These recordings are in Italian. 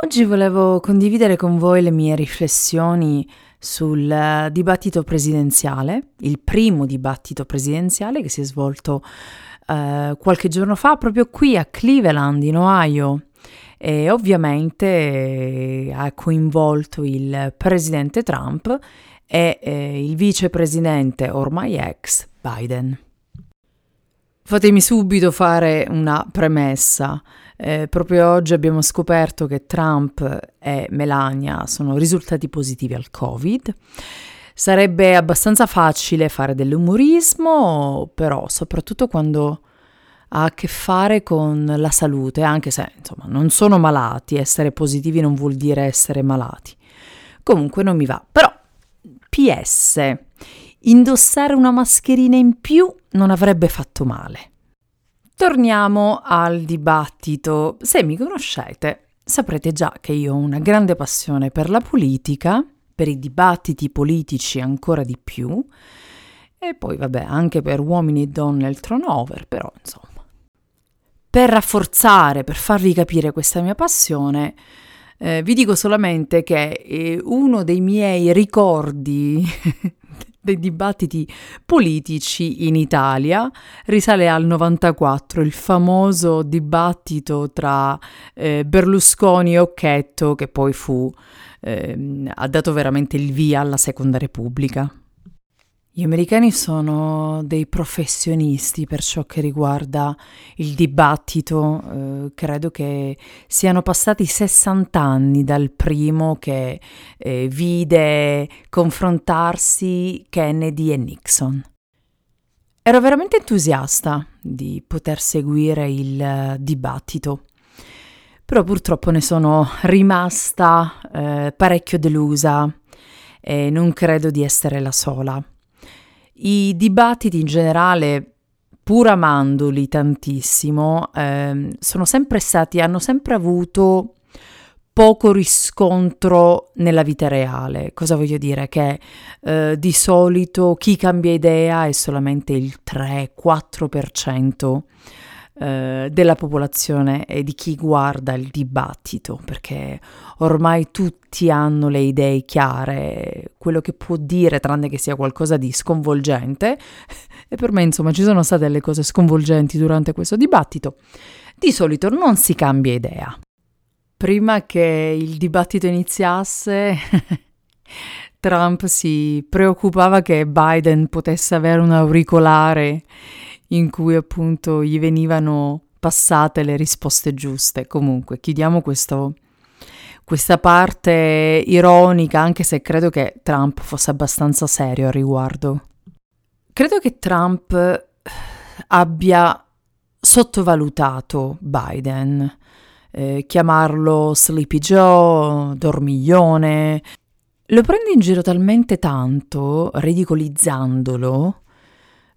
Oggi volevo condividere con voi le mie riflessioni sul eh, dibattito presidenziale, il primo dibattito presidenziale che si è svolto uh, qualche giorno fa proprio qui a Cleveland, in Ohio. E ovviamente eh, ha coinvolto il presidente Trump e eh, il vicepresidente ormai ex Biden. Fatemi subito fare una premessa. Eh, proprio oggi abbiamo scoperto che Trump e Melania sono risultati positivi al Covid. Sarebbe abbastanza facile fare dell'umorismo, però soprattutto quando ha a che fare con la salute, anche se insomma non sono malati, essere positivi non vuol dire essere malati. Comunque non mi va. Però PS, indossare una mascherina in più non avrebbe fatto male. Torniamo al dibattito. Se mi conoscete, saprete già che io ho una grande passione per la politica, per i dibattiti politici ancora di più, e poi vabbè anche per uomini e donne il turnover, però insomma. Per rafforzare, per farvi capire questa mia passione, eh, vi dico solamente che eh, uno dei miei ricordi dei dibattiti politici in Italia risale al 94, il famoso dibattito tra eh, Berlusconi e Occhetto che poi fu, eh, ha dato veramente il via alla Seconda Repubblica. Gli americani sono dei professionisti per ciò che riguarda il dibattito, eh, credo che siano passati 60 anni dal primo che eh, vide confrontarsi Kennedy e Nixon. Ero veramente entusiasta di poter seguire il uh, dibattito, però purtroppo ne sono rimasta eh, parecchio delusa e non credo di essere la sola. I dibattiti in generale, pur amandoli tantissimo, eh, sono sempre stati, hanno sempre avuto poco riscontro nella vita reale. Cosa voglio dire? Che eh, di solito chi cambia idea è solamente il 3-4% eh, della popolazione e di chi guarda il dibattito, perché ormai tutti hanno le idee chiare, quello che può dire, tranne che sia qualcosa di sconvolgente, e per me insomma ci sono state delle cose sconvolgenti durante questo dibattito, di solito non si cambia idea. Prima che il dibattito iniziasse, Trump si preoccupava che Biden potesse avere un auricolare in cui appunto gli venivano passate le risposte giuste. Comunque, chiudiamo questo, questa parte ironica, anche se credo che Trump fosse abbastanza serio al riguardo. Credo che Trump abbia sottovalutato Biden, eh, chiamarlo Sleepy Joe, dormiglione. Lo prende in giro talmente tanto, ridicolizzandolo,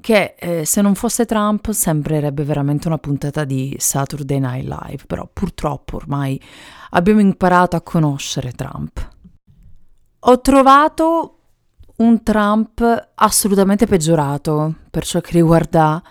che eh, se non fosse Trump sembrerebbe veramente una puntata di Saturday Night Live, però purtroppo ormai abbiamo imparato a conoscere Trump. Ho trovato un Trump assolutamente peggiorato per ciò che riguarda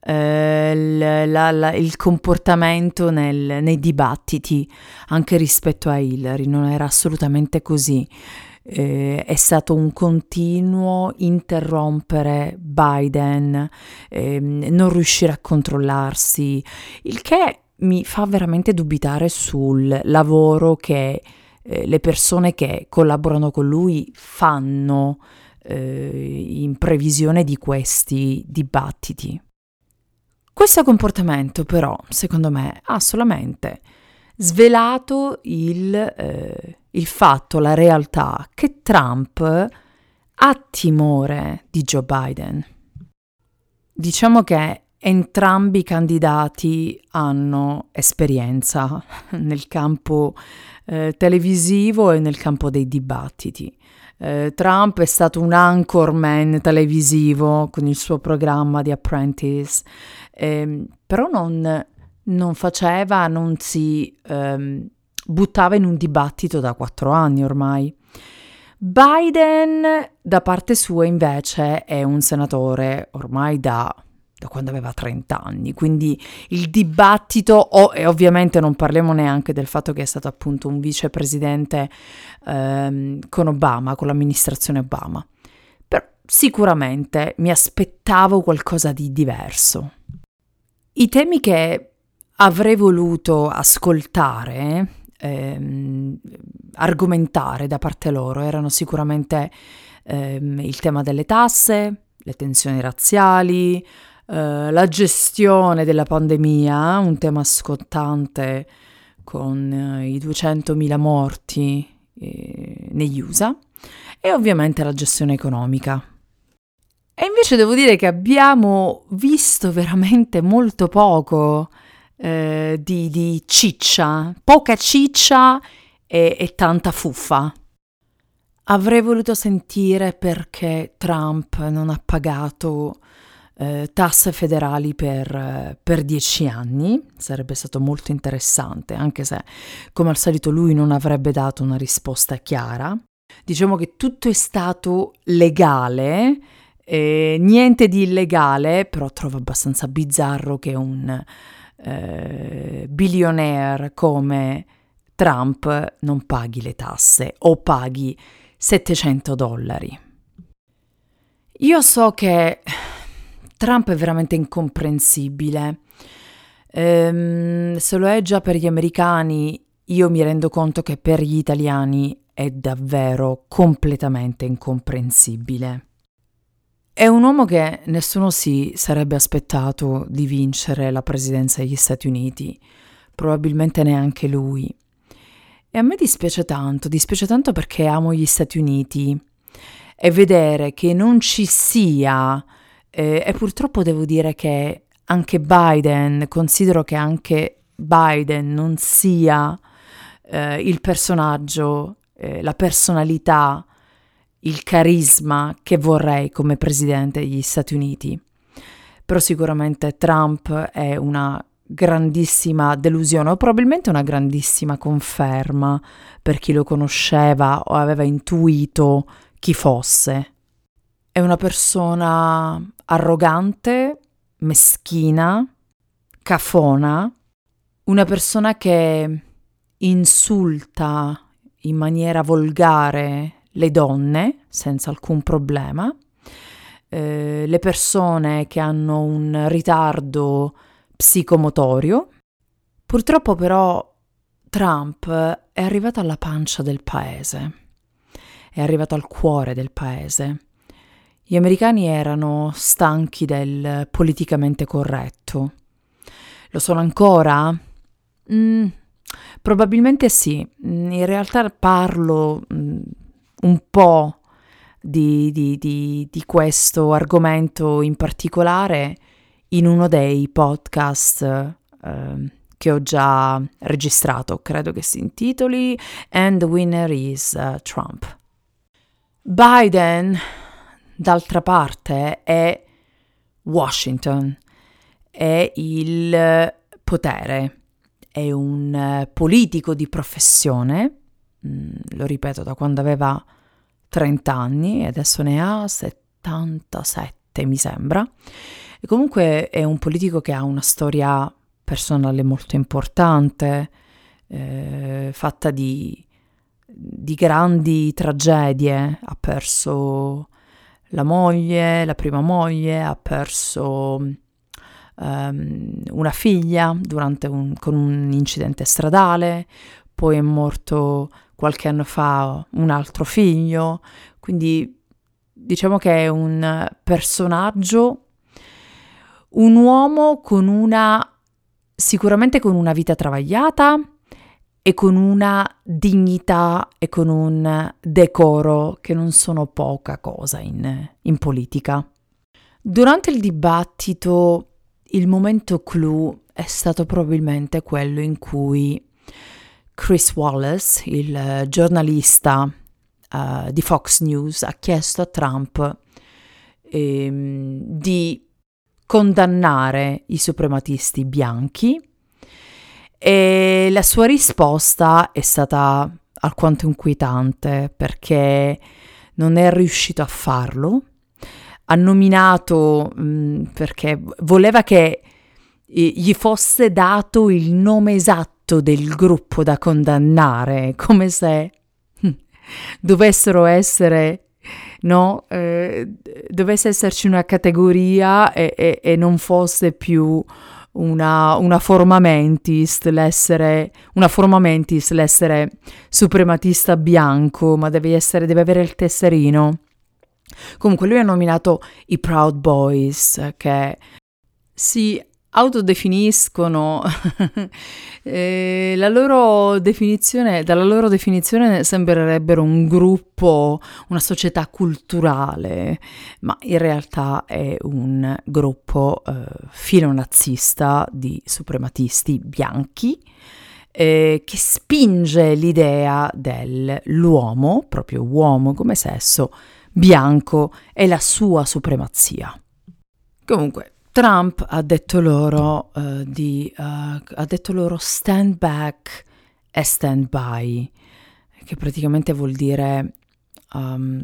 eh, la- la- il comportamento nel- nei dibattiti, anche rispetto a Hillary, non era assolutamente così eh, è stato un continuo interrompere Biden, eh, non riuscire a controllarsi, il che mi fa veramente dubitare sul lavoro che eh, le persone che collaborano con lui fanno eh, in previsione di questi dibattiti. Questo comportamento però, secondo me, ha solamente svelato il, eh, il fatto, la realtà, che Trump ha timore di Joe Biden. Diciamo che entrambi i candidati hanno esperienza nel campo eh, televisivo e nel campo dei dibattiti. Eh, Trump è stato un anchorman televisivo con il suo programma di Apprentice, eh, però non, non faceva, non si ehm, buttava in un dibattito da quattro anni ormai. Biden, da parte sua, invece, è un senatore ormai da da quando aveva 30 anni, quindi il dibattito, oh, e ovviamente non parliamo neanche del fatto che è stato appunto un vicepresidente ehm, con Obama, con l'amministrazione Obama, però sicuramente mi aspettavo qualcosa di diverso. I temi che avrei voluto ascoltare, ehm, argomentare da parte loro erano sicuramente ehm, il tema delle tasse, le tensioni razziali, eh, la gestione della pandemia, un tema scottante con eh, i 200.000 morti eh, negli USA, e ovviamente la gestione economica. E invece devo dire che abbiamo visto veramente molto poco eh, di, di, ciccia, poca ciccia e, e tanta fuffa. Avrei voluto sentire perché Trump non ha pagato eh, tasse federali per, per, dieci anni, sarebbe stato molto interessante, anche se come al solito lui non avrebbe dato una risposta chiara. Diciamo che tutto è stato legale, eh, niente di illegale, però trovo abbastanza bizzarro che un eh, billionaire come Trump non paghi le tasse o paghi 700 dollari. Io so che Trump è veramente incomprensibile. Ehm, se lo è già per gli americani, io mi rendo conto che per gli italiani è davvero completamente incomprensibile. È un uomo che nessuno si sarebbe aspettato di vincere la presidenza degli Stati Uniti, probabilmente neanche lui. E a me dispiace tanto, dispiace tanto perché amo gli Stati Uniti e vedere che non ci sia, eh, e purtroppo devo dire che anche Biden, considero che anche Biden non sia eh, il personaggio, eh, la personalità, il carisma che vorrei come presidente degli Stati Uniti. Però sicuramente Trump è una grandissima delusione o probabilmente una grandissima conferma per chi lo conosceva o aveva intuito chi fosse. È una persona arrogante, meschina, cafona, una persona che insulta in maniera volgare le donne senza alcun problema, eh, le persone che hanno un ritardo psicomotorio. Purtroppo però Trump è arrivato alla pancia del paese, è arrivato al cuore del paese. Gli americani erano stanchi del politicamente corretto. Lo sono ancora? Mm, probabilmente sì. In realtà parlo mm, un po' di, di, di, di questo argomento in particolare in uno dei podcast eh, che ho già registrato, credo che si intitoli And the winner is uh, Trump. Biden, d'altra parte, è Washington, è il potere, è un politico di professione, lo ripeto da quando aveva 30 anni e adesso ne ha 77 mi sembra, e comunque è un politico che ha una storia personale molto importante, eh, fatta di, di grandi tragedie. Ha perso la moglie, la prima moglie, ha perso um, una figlia un, con un incidente stradale, poi è morto qualche anno fa un altro figlio, quindi diciamo che è un personaggio un uomo con una sicuramente con una vita travagliata e con una dignità e con un decoro che non sono poca cosa in, in politica. Durante il dibattito il momento clou è stato probabilmente quello in cui Chris Wallace, il giornalista uh, di Fox News, ha chiesto a Trump ehm, di condannare i suprematisti bianchi e la sua risposta è stata alquanto inquietante perché non è riuscito a farlo, ha nominato mh, mm, perché voleva che gli fosse dato il nome esatto del gruppo da condannare, come se hm, dovessero essere no? Eh, dovesse esserci una categoria e, e, e non fosse più una, una, forma mentis, l'essere, una forma mentis, l'essere suprematista bianco, ma deve, essere, deve avere il tesserino. Comunque lui ha nominato i Proud Boys, che si autodefiniscono, eh, la loro definizione, dalla loro definizione sembrerebbero un gruppo, una società culturale, ma in realtà è un gruppo eh, filonazista di suprematisti bianchi eh, che spinge l'idea dell'uomo, proprio uomo come sesso, bianco e la sua supremazia. Comunque, Trump ha detto loro uh, di, uh, ha detto loro stand back e stand by, che praticamente vuol dire um,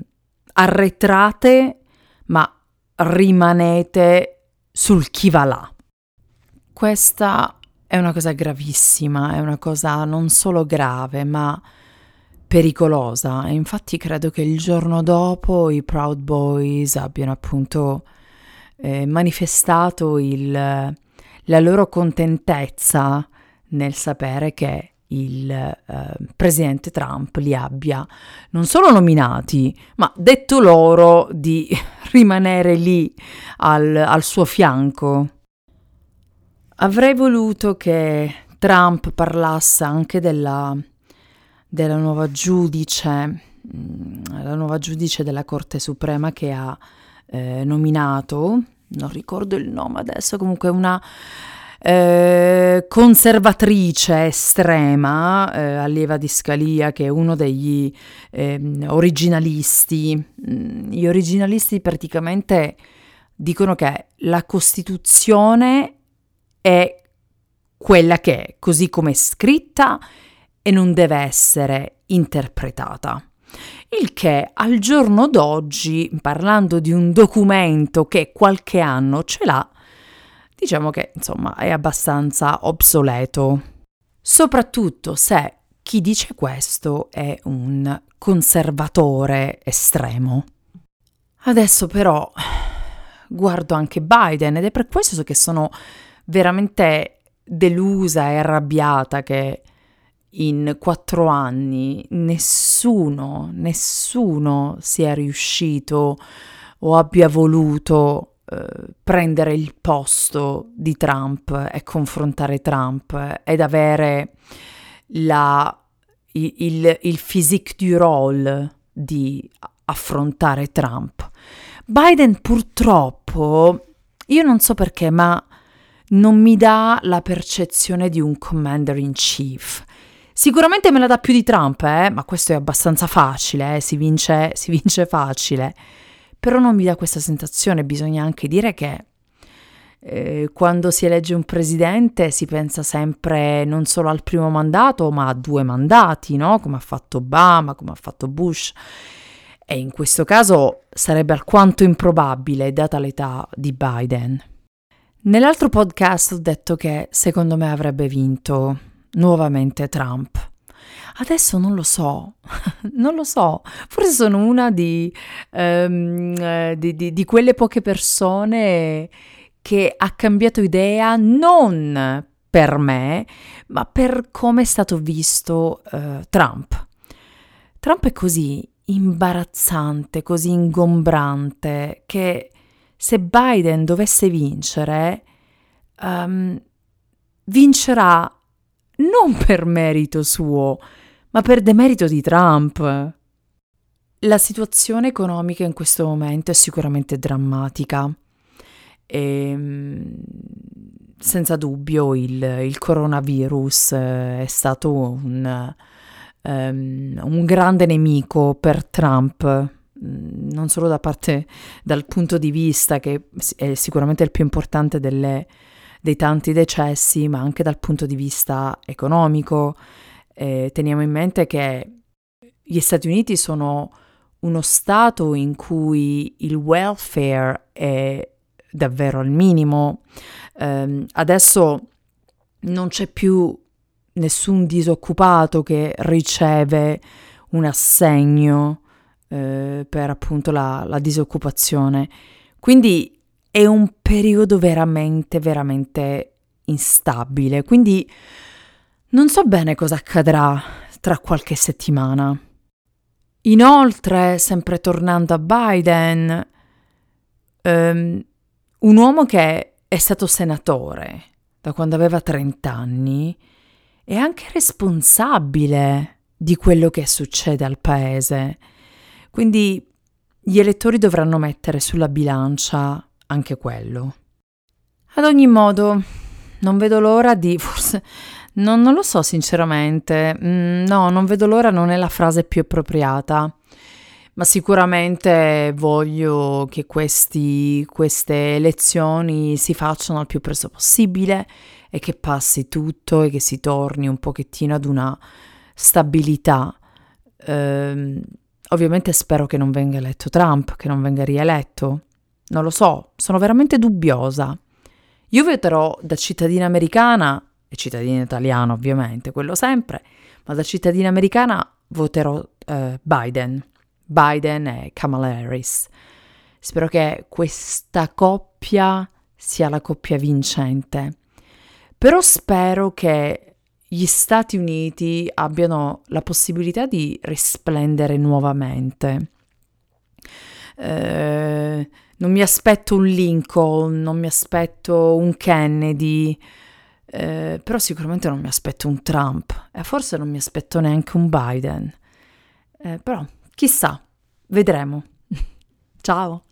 arretrate ma rimanete sul chi va là. Questa è una cosa gravissima, è una cosa non solo grave ma pericolosa e infatti credo che il giorno dopo i Proud Boys abbiano appunto eh, manifestato il, la loro contentezza nel sapere che il eh, presidente Trump li abbia non solo nominati, ma detto loro di rimanere lì al, al suo fianco. Avrei voluto che Trump parlasse anche della, della nuova giudice, mm, la nuova giudice della Corte Suprema che ha eh, nominato non ricordo il nome adesso, comunque una eh, conservatrice estrema, eh, allieva di Scalia, che è uno degli eh, originalisti. Mm, gli originalisti praticamente dicono che la Costituzione è quella che è, così come è scritta e non deve essere interpretata. Il che al giorno d'oggi, parlando di un documento che qualche anno ce l'ha, diciamo che insomma è abbastanza obsoleto. Soprattutto se chi dice questo è un conservatore estremo. Adesso però guardo anche Biden ed è per questo che sono veramente delusa e arrabbiata che in quattro anni nessuno, nessuno sia riuscito o abbia voluto eh, prendere il posto di Trump e confrontare Trump ed avere la, il, il, il physique du rôle di affrontare Trump. Biden purtroppo, io non so perché, ma non mi dà la percezione di un commander in chief. Sicuramente me la dà più di Trump, eh? ma questo è abbastanza facile, eh? si, vince, si vince facile. Però non mi dà questa sensazione, bisogna anche dire che eh, quando si elegge un presidente si pensa sempre non solo al primo mandato, ma a due mandati, no? Come ha fatto Obama, come ha fatto Bush. E in questo caso sarebbe alquanto improbabile, data l'età di Biden. Nell'altro podcast ho detto che secondo me avrebbe vinto nuovamente Trump. Adesso non lo so, non lo so, forse sono una di, um, di, di, di, quelle poche persone che ha cambiato idea non per me, ma per come è stato visto uh, Trump. Trump è così imbarazzante, così ingombrante, che se Biden dovesse vincere, um, vincerà non per merito suo, ma per demerito di Trump. La situazione economica in questo momento è sicuramente drammatica e ehm, senza dubbio il, il coronavirus eh, è stato un, um, un grande nemico per Trump mm, non solo da parte dal punto di vista che è sicuramente il più importante delle, dei tanti decessi, ma anche dal punto di vista economico. Eh, teniamo in mente che gli Stati Uniti sono uno Stato in cui il welfare è davvero al minimo. Eh, adesso non c'è più nessun disoccupato che riceve un assegno eh, per appunto la, la disoccupazione. Quindi è un periodo veramente, veramente instabile. Quindi non so bene cosa accadrà tra qualche settimana. Inoltre, sempre tornando a Biden, um, un uomo che è stato senatore da quando aveva 30 anni è anche responsabile di quello che succede al paese. Quindi gli elettori dovranno mettere sulla bilancia anche quello. Ad ogni modo, non vedo l'ora di forse non, non lo so sinceramente, mm, no, non vedo l'ora, non è la frase più appropriata, ma sicuramente voglio che questi, queste elezioni si facciano al più presto possibile e che passi tutto e che si torni un pochettino ad una stabilità. Eh, ovviamente spero che non venga eletto Trump, che non venga rieletto. Non lo so, sono veramente dubbiosa. Io voterò da cittadina americana e cittadina italiana ovviamente, quello sempre, ma da cittadina americana voterò eh, Biden, Biden e Kamala Harris. Spero che questa coppia sia la coppia vincente, però spero che gli Stati Uniti abbiano la possibilità di risplendere nuovamente. Eh, non mi aspetto un Lincoln, non mi aspetto un Kennedy, eh, però sicuramente non mi aspetto un Trump e forse non mi aspetto neanche un Biden. Eh, però chissà, vedremo. Ciao.